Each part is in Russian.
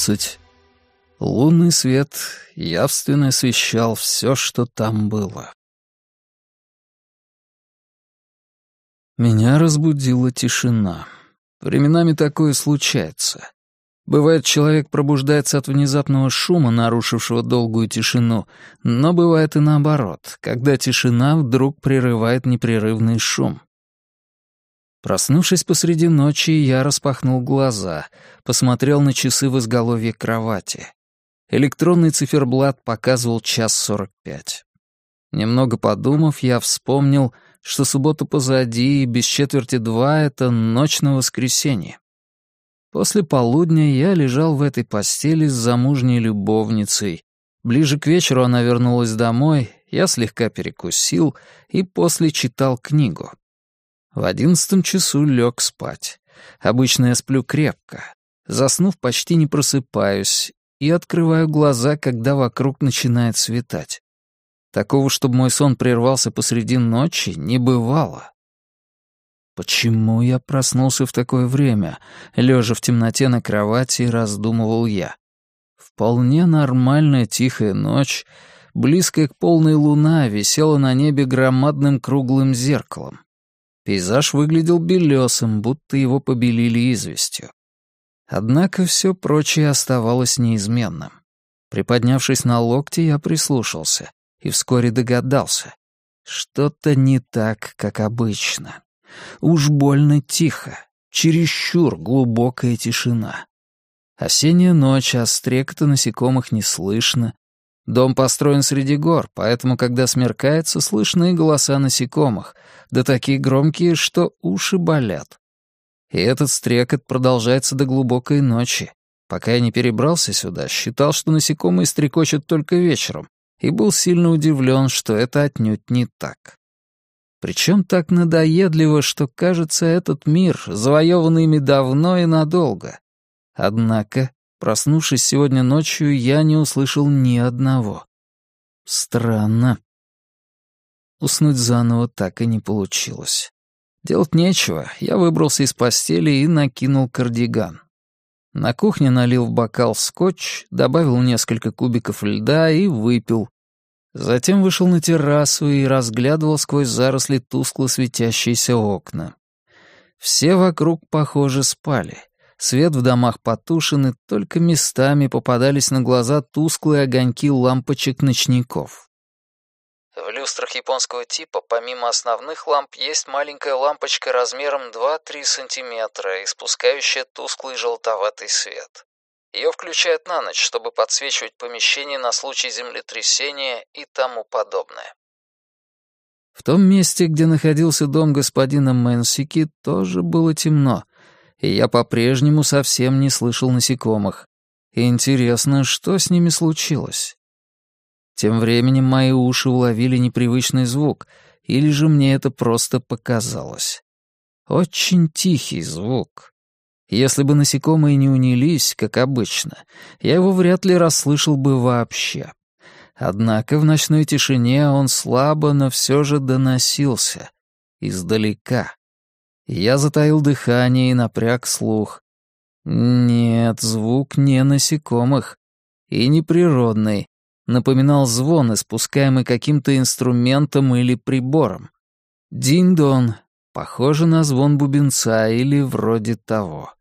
Одиннадцать. Лунный свет явственно освещал все, что там было. Меня разбудила тишина. Временами такое случается. Бывает, человек пробуждается от внезапного шума, нарушившего долгую тишину, но бывает и наоборот, когда тишина вдруг прерывает непрерывный шум. Проснувшись посреди ночи, я распахнул глаза, посмотрел на часы в изголовье кровати. Электронный циферблат показывал час сорок пять. Немного подумав, я вспомнил, что суббота позади, и без четверти два — это ночь на воскресенье. После полудня я лежал в этой постели с замужней любовницей. Ближе к вечеру она вернулась домой, я слегка перекусил и после читал книгу. В одиннадцатом часу лег спать. Обычно я сплю крепко. Заснув, почти не просыпаюсь и открываю глаза, когда вокруг начинает светать. Такого, чтобы мой сон прервался посреди ночи, не бывало. Почему я проснулся в такое время? Лежа в темноте на кровати, раздумывал я. Вполне нормальная тихая ночь, близкая к полной луна, висела на небе громадным круглым зеркалом. Пейзаж выглядел белесым, будто его побелили известью. Однако все прочее оставалось неизменным. Приподнявшись на локти, я прислушался и вскоре догадался. Что-то не так, как обычно. Уж больно тихо, чересчур глубокая тишина. Осенняя ночь, а стрекота насекомых не слышно, Дом построен среди гор, поэтому, когда смеркается, слышны голоса насекомых, да такие громкие, что уши болят. И этот стрекот продолжается до глубокой ночи. Пока я не перебрался сюда, считал, что насекомые стрекочут только вечером, и был сильно удивлен, что это отнюдь не так. Причем так надоедливо, что, кажется, этот мир завоеван ими давно и надолго. Однако Проснувшись сегодня ночью, я не услышал ни одного. Странно. Уснуть заново так и не получилось. Делать нечего, я выбрался из постели и накинул кардиган. На кухне налил в бокал скотч, добавил несколько кубиков льда и выпил. Затем вышел на террасу и разглядывал сквозь заросли тускло светящиеся окна. Все вокруг, похоже, спали. Свет в домах потушен, и только местами попадались на глаза тусклые огоньки лампочек ночников. В люстрах японского типа помимо основных ламп есть маленькая лампочка размером 2-3 сантиметра, испускающая тусклый желтоватый свет. Ее включают на ночь, чтобы подсвечивать помещение на случай землетрясения и тому подобное. В том месте, где находился дом господина Мэнсики, тоже было темно, и я по-прежнему совсем не слышал насекомых. Интересно, что с ними случилось? Тем временем мои уши уловили непривычный звук, или же мне это просто показалось. Очень тихий звук. Если бы насекомые не унились, как обычно, я его вряд ли расслышал бы вообще. Однако в ночной тишине он слабо, но все же доносился. Издалека. Я затаил дыхание и напряг слух. Нет, звук не насекомых. И не природный. Напоминал звон, испускаемый каким-то инструментом или прибором. Дин-дон. Похоже на звон бубенца или вроде того.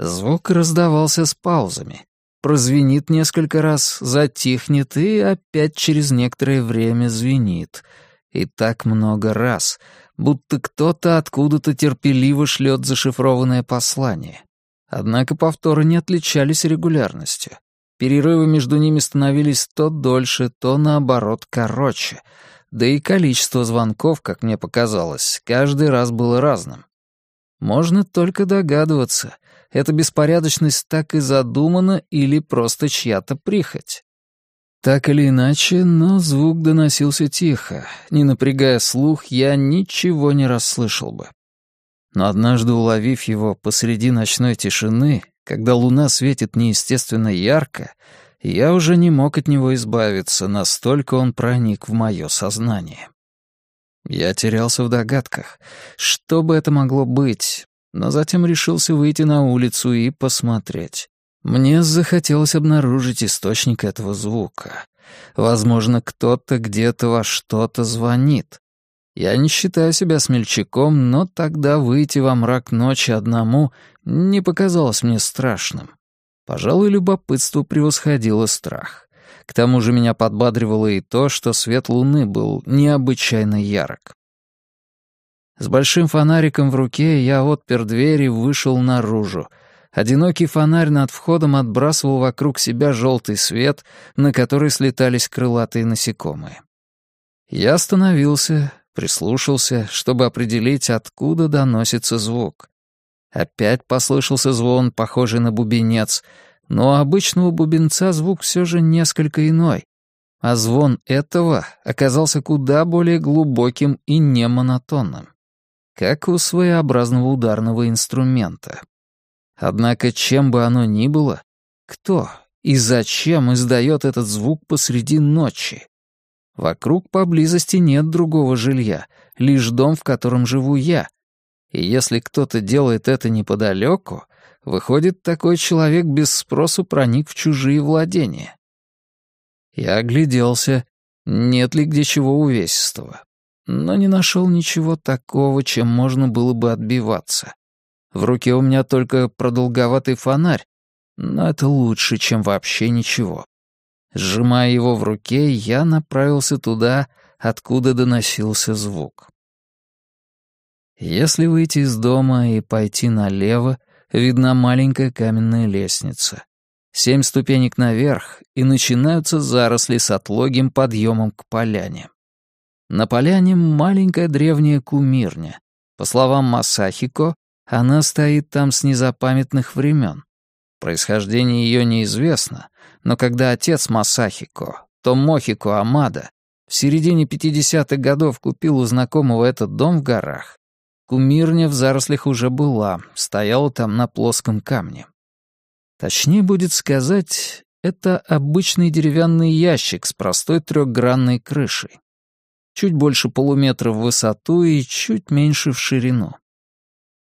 Звук раздавался с паузами. Прозвенит несколько раз, затихнет и опять через некоторое время звенит. И так много раз — будто кто-то откуда-то терпеливо шлет зашифрованное послание. Однако повторы не отличались регулярностью. Перерывы между ними становились то дольше, то, наоборот, короче. Да и количество звонков, как мне показалось, каждый раз было разным. Можно только догадываться, эта беспорядочность так и задумана или просто чья-то прихоть. Так или иначе, но звук доносился тихо. Не напрягая слух, я ничего не расслышал бы. Но однажды уловив его посреди ночной тишины, когда луна светит неестественно ярко, я уже не мог от него избавиться, настолько он проник в мое сознание. Я терялся в догадках, что бы это могло быть, но затем решился выйти на улицу и посмотреть. Мне захотелось обнаружить источник этого звука. Возможно, кто-то где-то во что-то звонит. Я не считаю себя смельчаком, но тогда выйти во мрак ночи одному не показалось мне страшным. Пожалуй, любопытство превосходило страх. К тому же меня подбадривало и то, что свет луны был необычайно ярок. С большим фонариком в руке я отпер дверь и вышел наружу. Одинокий фонарь над входом отбрасывал вокруг себя желтый свет, на который слетались крылатые насекомые. Я остановился, прислушался, чтобы определить, откуда доносится звук. Опять послышался звон, похожий на бубенец, но у обычного бубенца звук все же несколько иной, а звон этого оказался куда более глубоким и немонотонным, как у своеобразного ударного инструмента. Однако, чем бы оно ни было, кто и зачем издает этот звук посреди ночи? Вокруг поблизости нет другого жилья, лишь дом, в котором живу я. И если кто-то делает это неподалеку, выходит, такой человек без спросу проник в чужие владения. Я огляделся, нет ли где чего увесистого, но не нашел ничего такого, чем можно было бы отбиваться. В руке у меня только продолговатый фонарь, но это лучше, чем вообще ничего. Сжимая его в руке, я направился туда, откуда доносился звук. Если выйти из дома и пойти налево, видна маленькая каменная лестница. Семь ступенек наверх, и начинаются заросли с отлогим подъемом к поляне. На поляне маленькая древняя кумирня. По словам Масахико, она стоит там с незапамятных времен. Происхождение ее неизвестно, но когда отец Масахико, Томохико Амада, в середине 50-х годов купил у знакомого этот дом в горах, кумирня в зарослях уже была, стояла там на плоском камне. Точнее будет сказать, это обычный деревянный ящик с простой трехгранной крышей. Чуть больше полуметра в высоту и чуть меньше в ширину.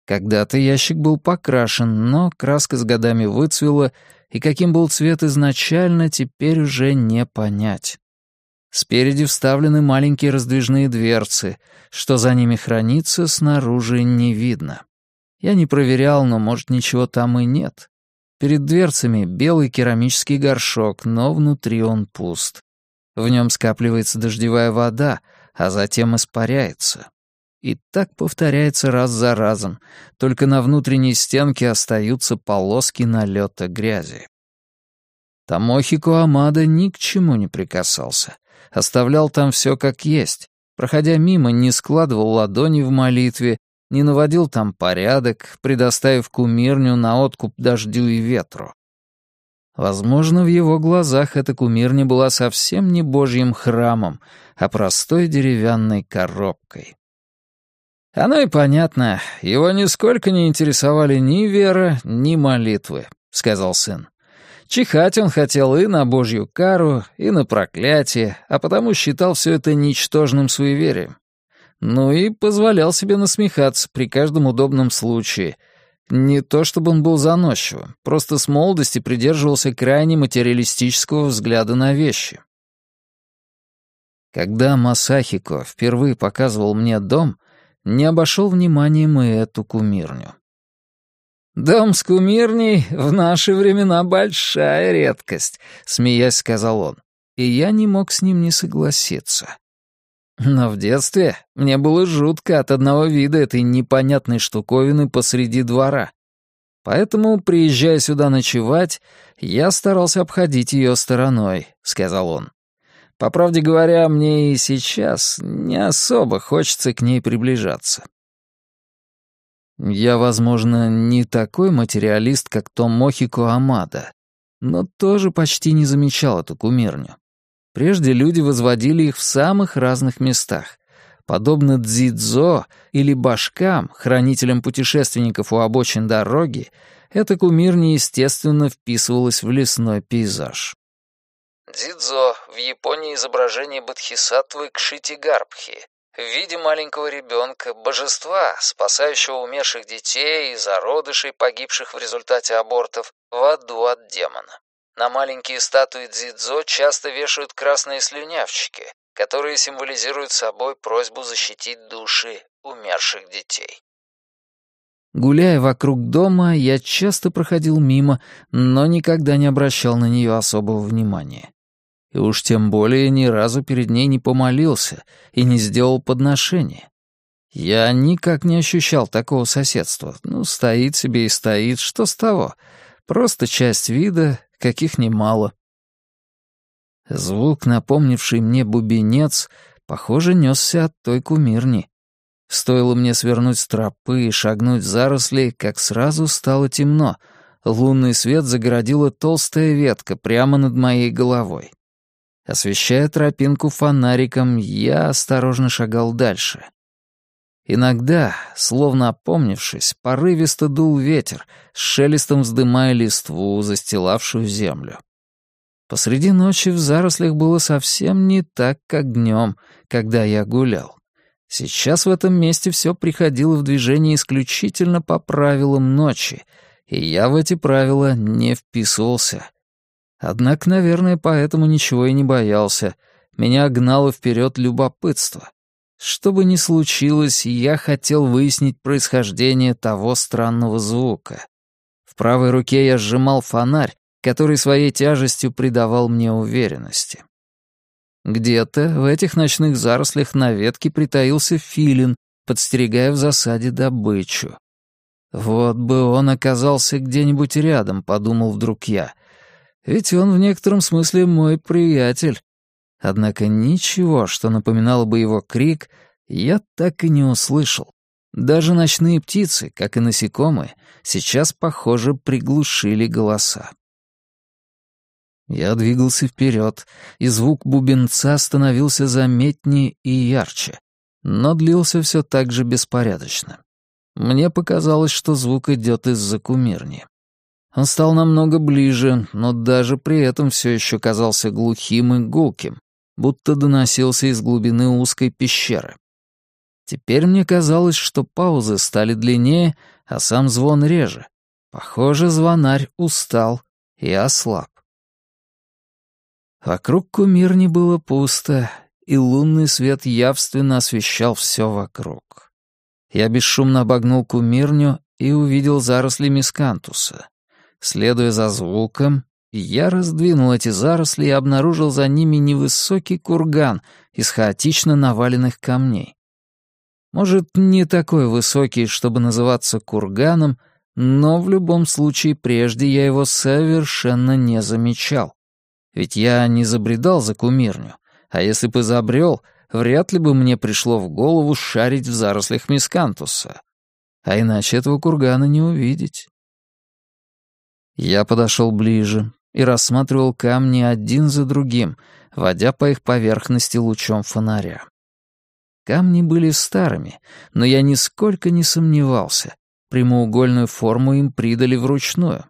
Когда-то ящик был покрашен, но краска с годами выцвела, и каким был цвет изначально, теперь уже не понять. Спереди вставлены маленькие раздвижные дверцы. Что за ними хранится, снаружи не видно. Я не проверял, но, может, ничего там и нет. Перед дверцами белый керамический горшок, но внутри он пуст. В нем скапливается дождевая вода, а затем испаряется. И так повторяется раз за разом, только на внутренней стенке остаются полоски налета грязи. Тамохико Амада ни к чему не прикасался. Оставлял там все как есть. Проходя мимо, не складывал ладони в молитве, не наводил там порядок, предоставив кумирню на откуп дождю и ветру. Возможно, в его глазах эта кумирня была совсем не божьим храмом, а простой деревянной коробкой. Оно и понятно, его нисколько не интересовали ни вера, ни молитвы, — сказал сын. Чихать он хотел и на божью кару, и на проклятие, а потому считал все это ничтожным суеверием. Ну и позволял себе насмехаться при каждом удобном случае. Не то чтобы он был заносчивым, просто с молодости придерживался крайне материалистического взгляда на вещи. Когда Масахико впервые показывал мне дом — не обошел вниманием и эту кумирню. «Дом с кумирней в наши времена большая редкость», — смеясь сказал он, и я не мог с ним не согласиться. Но в детстве мне было жутко от одного вида этой непонятной штуковины посреди двора. Поэтому, приезжая сюда ночевать, я старался обходить ее стороной, — сказал он. По правде говоря, мне и сейчас не особо хочется к ней приближаться. Я, возможно, не такой материалист, как Том Мохико Амада, но тоже почти не замечал эту кумирню. Прежде люди возводили их в самых разных местах. Подобно дзидзо или башкам, хранителям путешественников у обочин дороги, эта кумирня, естественно, вписывалась в лесной пейзаж. Дзидзо в Японии изображение бодхисаттвы Кшитигарбхи в виде маленького ребенка, божества, спасающего умерших детей и зародышей, погибших в результате абортов, В аду от демона. На маленькие статуи дзидзо часто вешают красные слюнявчики, которые символизируют собой просьбу защитить души умерших детей. Гуляя вокруг дома, я часто проходил мимо, но никогда не обращал на нее особого внимания. И уж тем более ни разу перед ней не помолился и не сделал подношения. Я никак не ощущал такого соседства. Ну, стоит себе и стоит, что с того? Просто часть вида, каких немало. Звук, напомнивший мне бубенец, похоже, несся от той кумирни. Стоило мне свернуть с тропы и шагнуть в заросли, как сразу стало темно. Лунный свет загородила толстая ветка прямо над моей головой. Освещая тропинку фонариком, я осторожно шагал дальше. Иногда, словно опомнившись, порывисто дул ветер, с шелестом вздымая листву, застилавшую землю. Посреди ночи в зарослях было совсем не так, как днем, когда я гулял. Сейчас в этом месте все приходило в движение исключительно по правилам ночи, и я в эти правила не вписывался. Однако, наверное, поэтому ничего и не боялся. Меня гнало вперед любопытство. Что бы ни случилось, я хотел выяснить происхождение того странного звука. В правой руке я сжимал фонарь, который своей тяжестью придавал мне уверенности. Где-то в этих ночных зарослях на ветке притаился филин, подстерегая в засаде добычу. «Вот бы он оказался где-нибудь рядом», — подумал вдруг я. «Ведь он в некотором смысле мой приятель». Однако ничего, что напоминало бы его крик, я так и не услышал. Даже ночные птицы, как и насекомые, сейчас, похоже, приглушили голоса. Я двигался вперед, и звук бубенца становился заметнее и ярче, но длился все так же беспорядочно. Мне показалось, что звук идет из-за кумирни. Он стал намного ближе, но даже при этом все еще казался глухим и гулким, будто доносился из глубины узкой пещеры. Теперь мне казалось, что паузы стали длиннее, а сам звон реже. Похоже, звонарь устал и ослаб. Вокруг кумирни было пусто, и лунный свет явственно освещал все вокруг. Я бесшумно обогнул кумирню и увидел заросли мискантуса. Следуя за звуком, я раздвинул эти заросли и обнаружил за ними невысокий курган из хаотично наваленных камней. Может, не такой высокий, чтобы называться курганом, но в любом случае прежде я его совершенно не замечал. Ведь я не забредал за кумирню, а если бы забрел, вряд ли бы мне пришло в голову шарить в зарослях мискантуса. А иначе этого кургана не увидеть. Я подошел ближе и рассматривал камни один за другим, водя по их поверхности лучом фонаря. Камни были старыми, но я нисколько не сомневался. Прямоугольную форму им придали вручную.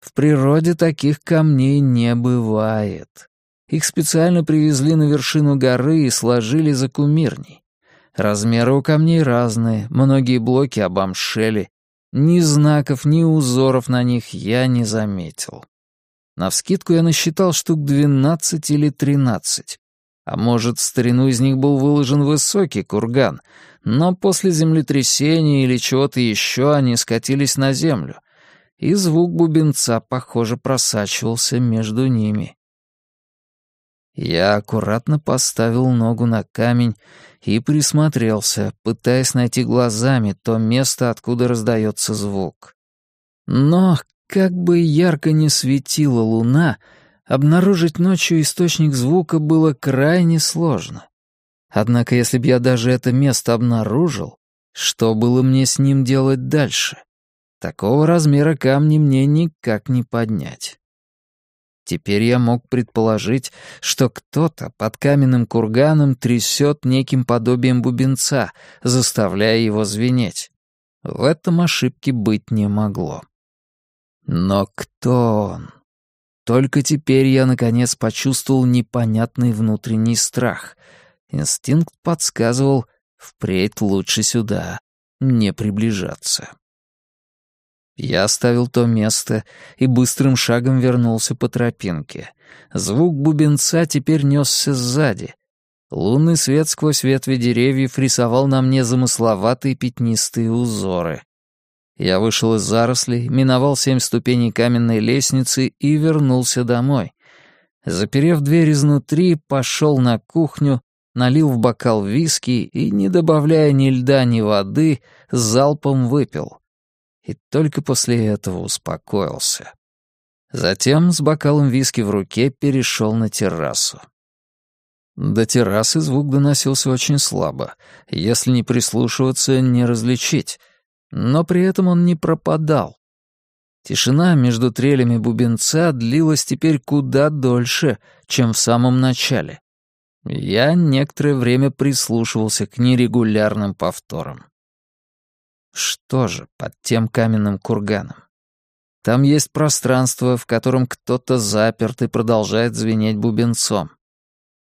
В природе таких камней не бывает. Их специально привезли на вершину горы и сложили за кумирней. Размеры у камней разные, многие блоки обомшели. Ни знаков, ни узоров на них я не заметил. Навскидку я насчитал штук двенадцать или тринадцать. А может, в старину из них был выложен высокий курган, но после землетрясения или чего-то еще они скатились на землю, и звук бубенца, похоже, просачивался между ними. Я аккуратно поставил ногу на камень и присмотрелся, пытаясь найти глазами то место, откуда раздается звук. Но, как бы ярко не светила луна, обнаружить ночью источник звука было крайне сложно. Однако, если бы я даже это место обнаружил, что было мне с ним делать дальше? Такого размера камни мне никак не поднять. Теперь я мог предположить, что кто-то под каменным курганом трясет неким подобием бубенца, заставляя его звенеть. В этом ошибки быть не могло. Но кто он? Только теперь я, наконец, почувствовал непонятный внутренний страх. Инстинкт подсказывал, впредь лучше сюда не приближаться. Я оставил то место и быстрым шагом вернулся по тропинке. Звук бубенца теперь несся сзади. Лунный свет сквозь ветви деревьев рисовал на мне замысловатые пятнистые узоры. Я вышел из зарослей, миновал семь ступеней каменной лестницы и вернулся домой. Заперев дверь изнутри, пошел на кухню, налил в бокал виски и, не добавляя ни льда, ни воды, залпом выпил. И только после этого успокоился. Затем с бокалом виски в руке перешел на террасу. До террасы звук доносился очень слабо. Если не прислушиваться, не различить. Но при этом он не пропадал. Тишина между трелями бубенца длилась теперь куда дольше, чем в самом начале. Я некоторое время прислушивался к нерегулярным повторам. Что же под тем каменным курганом? Там есть пространство, в котором кто-то заперт и продолжает звенеть бубенцом.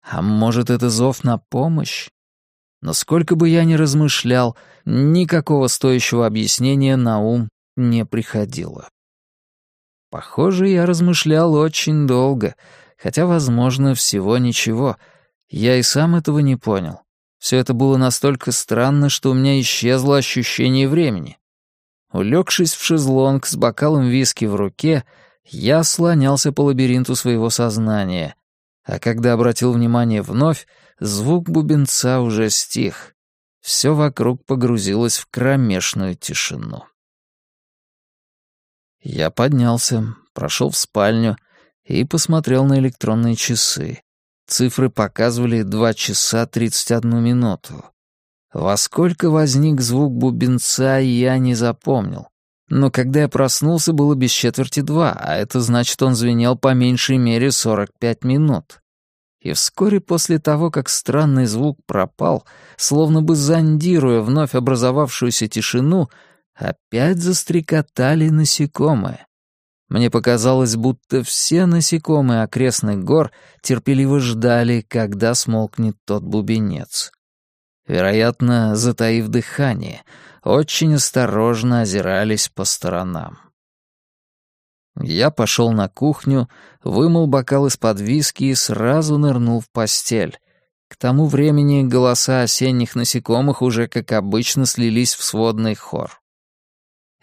А может, это зов на помощь? Но сколько бы я ни размышлял, никакого стоящего объяснения на ум не приходило. Похоже, я размышлял очень долго, хотя, возможно, всего ничего. Я и сам этого не понял. Все это было настолько странно, что у меня исчезло ощущение времени. Улегшись в шезлонг с бокалом виски в руке, я слонялся по лабиринту своего сознания. А когда обратил внимание вновь, звук бубенца уже стих. Все вокруг погрузилось в кромешную тишину. Я поднялся, прошел в спальню и посмотрел на электронные часы. Цифры показывали два часа тридцать одну минуту. Во сколько возник звук бубенца, я не запомнил. Но когда я проснулся, было без четверти два, а это значит, он звенел по меньшей мере сорок пять минут. И вскоре после того, как странный звук пропал, словно бы зондируя вновь образовавшуюся тишину, Опять застрекотали насекомые. Мне показалось, будто все насекомые окрестных гор терпеливо ждали, когда смолкнет тот бубенец. Вероятно, затаив дыхание, очень осторожно озирались по сторонам. Я пошел на кухню, вымыл бокал из-под виски и сразу нырнул в постель. К тому времени голоса осенних насекомых уже, как обычно, слились в сводный хор.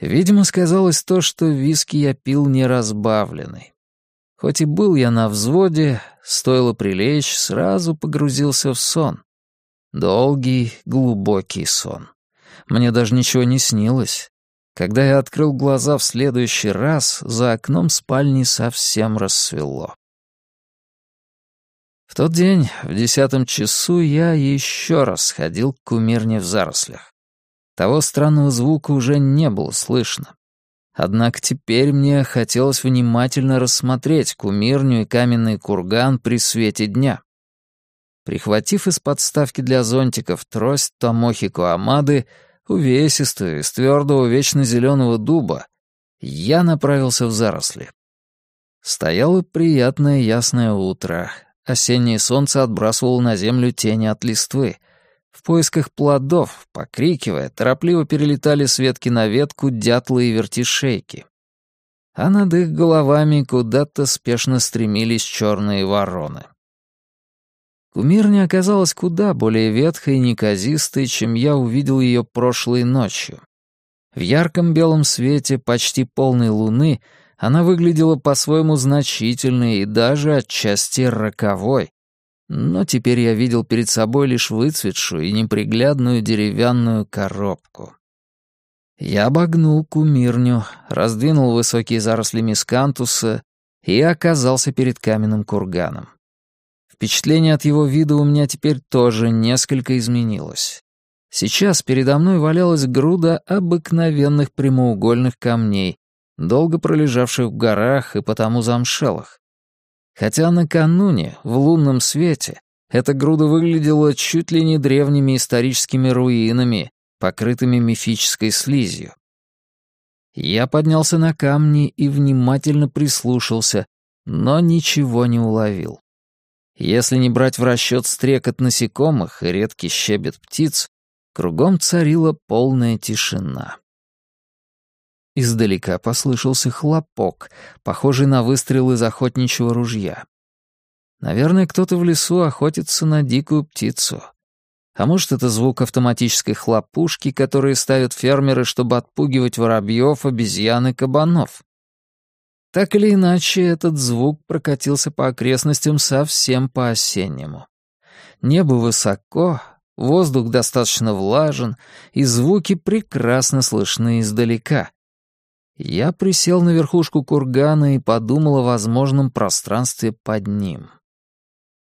Видимо, сказалось то, что виски я пил неразбавленный. Хоть и был я на взводе, стоило прилечь, сразу погрузился в сон. Долгий, глубокий сон. Мне даже ничего не снилось. Когда я открыл глаза в следующий раз, за окном спальни совсем рассвело. В тот день, в десятом часу, я еще раз ходил к кумирне в зарослях. Того странного звука уже не было слышно. Однако теперь мне хотелось внимательно рассмотреть кумирню и каменный курган при свете дня. Прихватив из подставки для зонтиков трость Томохи Куамады, увесистую, из твердого вечно зеленого дуба, я направился в заросли. Стояло приятное ясное утро. Осеннее солнце отбрасывало на землю тени от листвы — в поисках плодов, покрикивая, торопливо перелетали с ветки на ветку дятлы и вертишейки. А над их головами куда-то спешно стремились черные вороны. Кумирня оказалась куда более ветхой и неказистой, чем я увидел ее прошлой ночью. В ярком белом свете почти полной луны она выглядела по-своему значительной и даже отчасти роковой, но теперь я видел перед собой лишь выцветшую и неприглядную деревянную коробку. Я обогнул кумирню, раздвинул высокие заросли мискантуса и оказался перед каменным курганом. Впечатление от его вида у меня теперь тоже несколько изменилось. Сейчас передо мной валялась груда обыкновенных прямоугольных камней, долго пролежавших в горах и потому замшелых. Хотя накануне, в лунном свете, эта груда выглядела чуть ли не древними историческими руинами, покрытыми мифической слизью. Я поднялся на камни и внимательно прислушался, но ничего не уловил. Если не брать в расчет стрекот насекомых и редкий щебет птиц, кругом царила полная тишина. Издалека послышался хлопок, похожий на выстрел из охотничьего ружья. Наверное, кто-то в лесу охотится на дикую птицу. А может, это звук автоматической хлопушки, которые ставят фермеры, чтобы отпугивать воробьев, обезьян и кабанов. Так или иначе, этот звук прокатился по окрестностям совсем по-осеннему. Небо высоко, воздух достаточно влажен, и звуки прекрасно слышны издалека. Я присел на верхушку кургана и подумал о возможном пространстве под ним.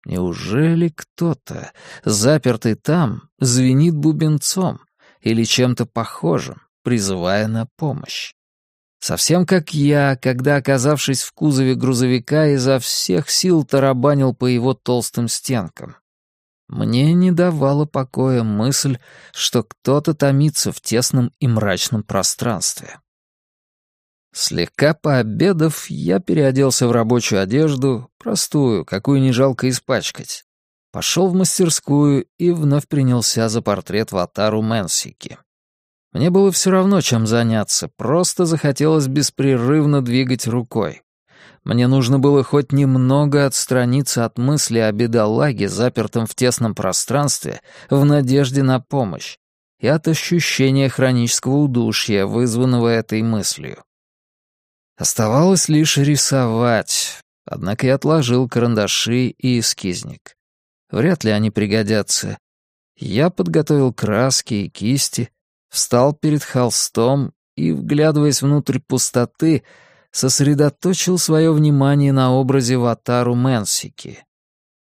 Неужели кто-то, запертый там, звенит бубенцом или чем-то похожим, призывая на помощь? Совсем как я, когда, оказавшись в кузове грузовика, изо всех сил тарабанил по его толстым стенкам. Мне не давала покоя мысль, что кто-то томится в тесном и мрачном пространстве. Слегка пообедав, я переоделся в рабочую одежду, простую, какую не жалко испачкать. Пошел в мастерскую и вновь принялся за портрет Ватару Мэнсики. Мне было все равно, чем заняться, просто захотелось беспрерывно двигать рукой. Мне нужно было хоть немного отстраниться от мысли о бедолаге, запертом в тесном пространстве, в надежде на помощь, и от ощущения хронического удушья, вызванного этой мыслью. Оставалось лишь рисовать, однако я отложил карандаши и эскизник. Вряд ли они пригодятся. Я подготовил краски и кисти, встал перед холстом и, вглядываясь внутрь пустоты, сосредоточил свое внимание на образе Ватару Мэнсики.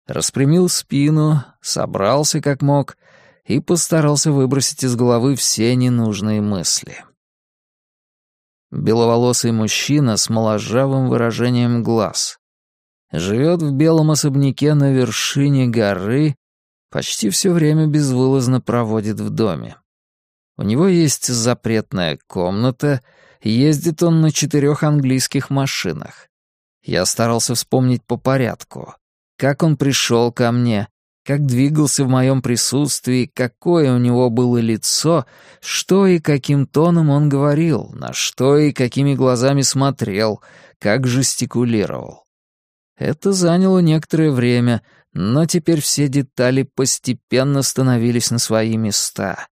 Распрямил спину, собрался как мог и постарался выбросить из головы все ненужные мысли. Беловолосый мужчина с моложавым выражением глаз. Живет в белом особняке на вершине горы, почти все время безвылазно проводит в доме. У него есть запретная комната, ездит он на четырех английских машинах. Я старался вспомнить по порядку, как он пришел ко мне, как двигался в моем присутствии, какое у него было лицо, что и каким тоном он говорил, на что и какими глазами смотрел, как жестикулировал. Это заняло некоторое время, но теперь все детали постепенно становились на свои места.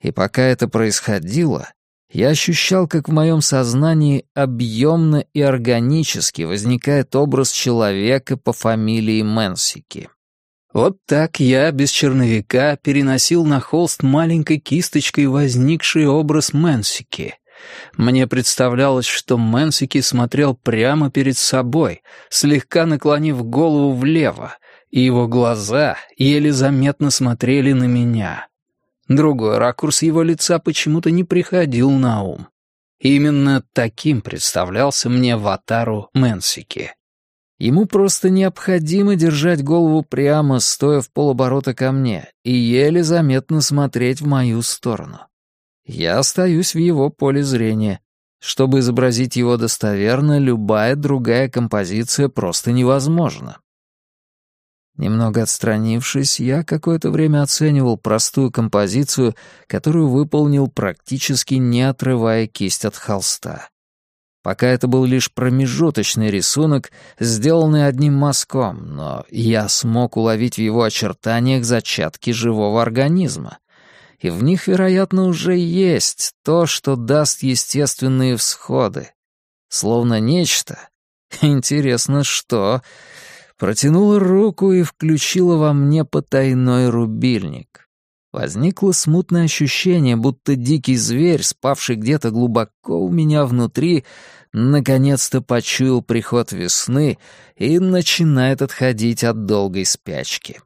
И пока это происходило, я ощущал, как в моем сознании объемно и органически возникает образ человека по фамилии Мэнсики. Вот так я без черновика переносил на холст маленькой кисточкой возникший образ Мэнсики. Мне представлялось, что Мэнсики смотрел прямо перед собой, слегка наклонив голову влево, и его глаза еле заметно смотрели на меня. Другой ракурс его лица почему-то не приходил на ум. Именно таким представлялся мне Ватару Мэнсики. Ему просто необходимо держать голову прямо, стоя в полоборота ко мне, и еле заметно смотреть в мою сторону. Я остаюсь в его поле зрения. Чтобы изобразить его достоверно, любая другая композиция просто невозможна. Немного отстранившись, я какое-то время оценивал простую композицию, которую выполнил практически не отрывая кисть от холста. Пока это был лишь промежуточный рисунок, сделанный одним мазком, но я смог уловить в его очертаниях зачатки живого организма. И в них, вероятно, уже есть то, что даст естественные всходы. Словно нечто. Интересно, что... Протянула руку и включила во мне потайной рубильник. Возникло смутное ощущение, будто дикий зверь, спавший где-то глубоко у меня внутри, наконец-то почуял приход весны и начинает отходить от долгой спячки.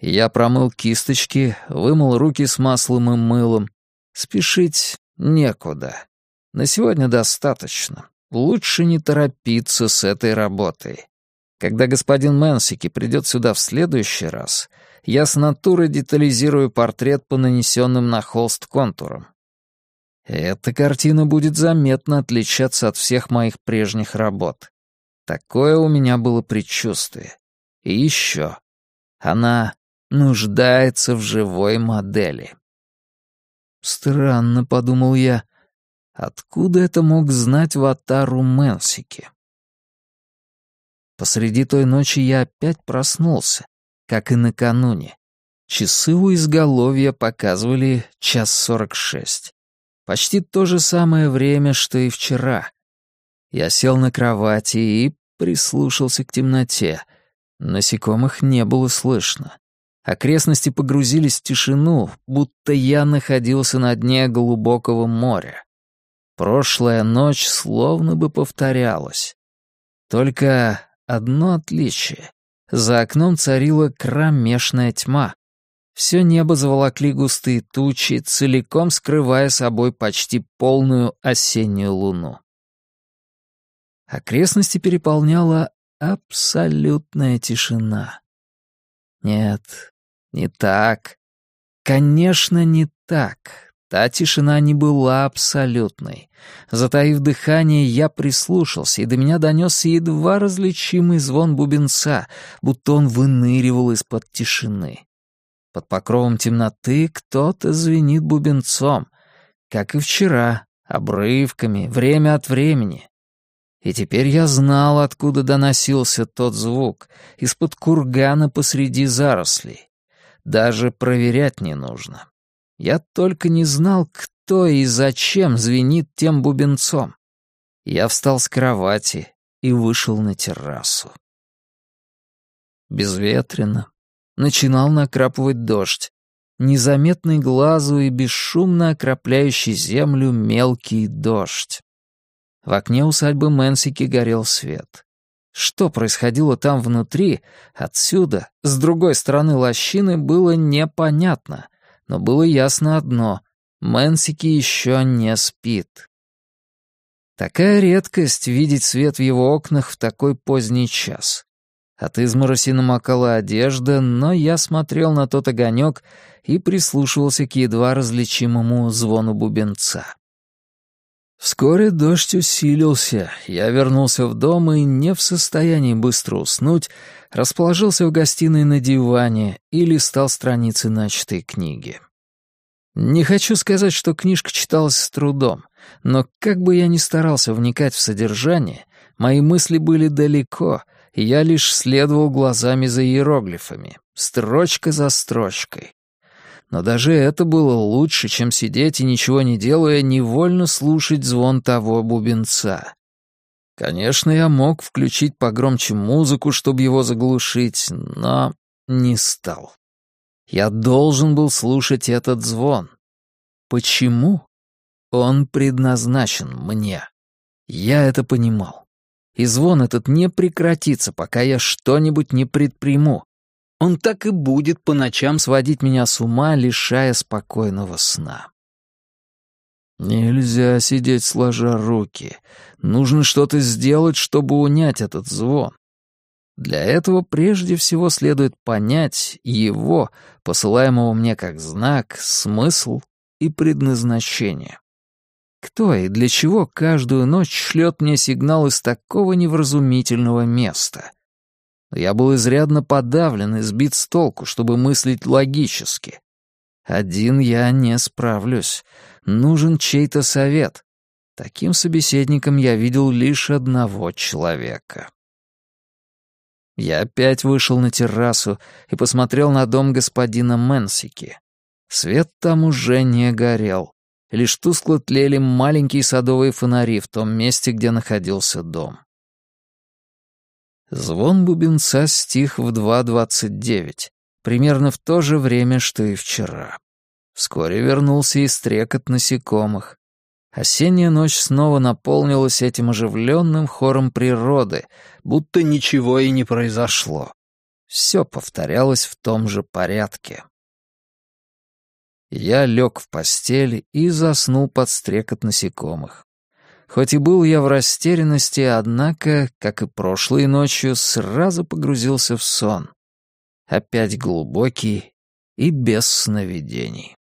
Я промыл кисточки, вымыл руки с маслом и мылом. Спешить некуда. На сегодня достаточно. Лучше не торопиться с этой работой. Когда господин Мэнсики придет сюда в следующий раз, я с натуры детализирую портрет по нанесенным на холст контурам. Эта картина будет заметно отличаться от всех моих прежних работ. Такое у меня было предчувствие. И еще. Она нуждается в живой модели. Странно, подумал я. Откуда это мог знать Ватару Менсики? Посреди той ночи я опять проснулся, как и накануне. Часы у изголовья показывали час сорок шесть. Почти то же самое время, что и вчера. Я сел на кровати и прислушался к темноте. Насекомых не было слышно. Окрестности погрузились в тишину, будто я находился на дне глубокого моря. Прошлая ночь словно бы повторялась. Только одно отличие. За окном царила кромешная тьма. Все небо заволокли густые тучи, целиком скрывая собой почти полную осеннюю луну. Окрестности переполняла абсолютная тишина. Нет, не так. Конечно, не так. Та тишина не была абсолютной. Затаив дыхание, я прислушался, и до меня донесся едва различимый звон бубенца, будто он выныривал из-под тишины. Под покровом темноты кто-то звенит бубенцом, как и вчера, обрывками, время от времени. И теперь я знал, откуда доносился тот звук, из-под кургана посреди зарослей. Даже проверять не нужно. Я только не знал, кто и зачем звенит тем бубенцом. Я встал с кровати и вышел на террасу. Безветренно. Начинал накрапывать дождь. Незаметный глазу и бесшумно окропляющий землю мелкий дождь. В окне усадьбы Мэнсики горел свет. Что происходило там внутри, отсюда, с другой стороны лощины, было непонятно, но было ясно одно — Мэнсики еще не спит. Такая редкость — видеть свет в его окнах в такой поздний час. От измороси намокала одежда, но я смотрел на тот огонек и прислушивался к едва различимому звону бубенца. Вскоре дождь усилился, я вернулся в дом и, не в состоянии быстро уснуть, расположился в гостиной на диване и листал страницы начатой книги. Не хочу сказать, что книжка читалась с трудом, но как бы я ни старался вникать в содержание, мои мысли были далеко, и я лишь следовал глазами за иероглифами, строчка за строчкой. Но даже это было лучше, чем сидеть и ничего не делая, невольно слушать звон того бубенца. Конечно, я мог включить погромче музыку, чтобы его заглушить, но не стал. Я должен был слушать этот звон. Почему? Он предназначен мне. Я это понимал. И звон этот не прекратится, пока я что-нибудь не предприму, он так и будет по ночам сводить меня с ума, лишая спокойного сна. Нельзя сидеть сложа руки. Нужно что-то сделать, чтобы унять этот звон. Для этого прежде всего следует понять его, посылаемого мне как знак, смысл и предназначение. Кто и для чего каждую ночь шлет мне сигнал из такого невразумительного места? Я был изрядно подавлен и сбит с толку, чтобы мыслить логически. Один я не справлюсь. Нужен чей-то совет. Таким собеседником я видел лишь одного человека. Я опять вышел на террасу и посмотрел на дом господина Мэнсики. Свет там уже не горел. Лишь тускло тлели маленькие садовые фонари в том месте, где находился дом. Звон бубенца стих в 2.29, примерно в то же время, что и вчера. Вскоре вернулся и стрекот насекомых. Осенняя ночь снова наполнилась этим оживленным хором природы, будто ничего и не произошло. Все повторялось в том же порядке. Я лег в постель и заснул под стрекот насекомых. Хоть и был я в растерянности, однако, как и прошлой ночью, сразу погрузился в сон. Опять глубокий и без сновидений.